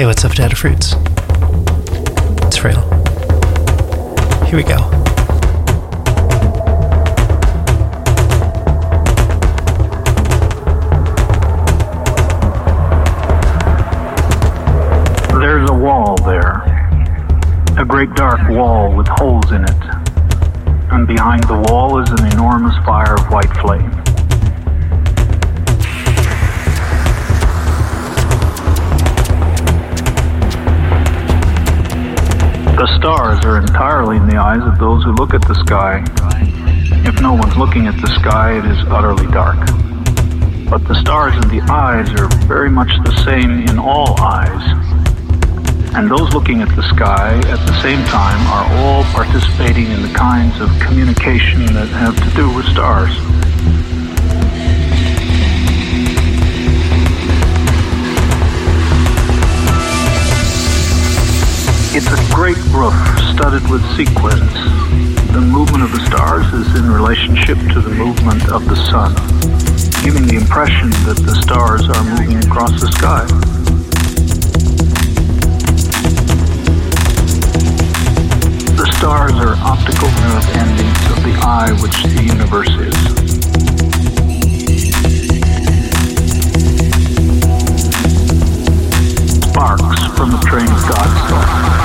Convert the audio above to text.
Hey, what's up, Datafruits? It's Frail. Here we go. There's a wall there. A great dark wall with holes in it. And behind the wall is an enormous fire of white flame. The stars are entirely in the eyes of those who look at the sky. If no one's looking at the sky, it is utterly dark. But the stars in the eyes are very much the same in all eyes. And those looking at the sky at the same time are all participating in the kinds of communication that have to do with stars. It's a great roof studded with sequins. The movement of the stars is in relationship to the movement of the sun, giving the impression that the stars are moving across the sky. The stars are optical nerve endings of the eye which the universe is. Sparks from the train of God's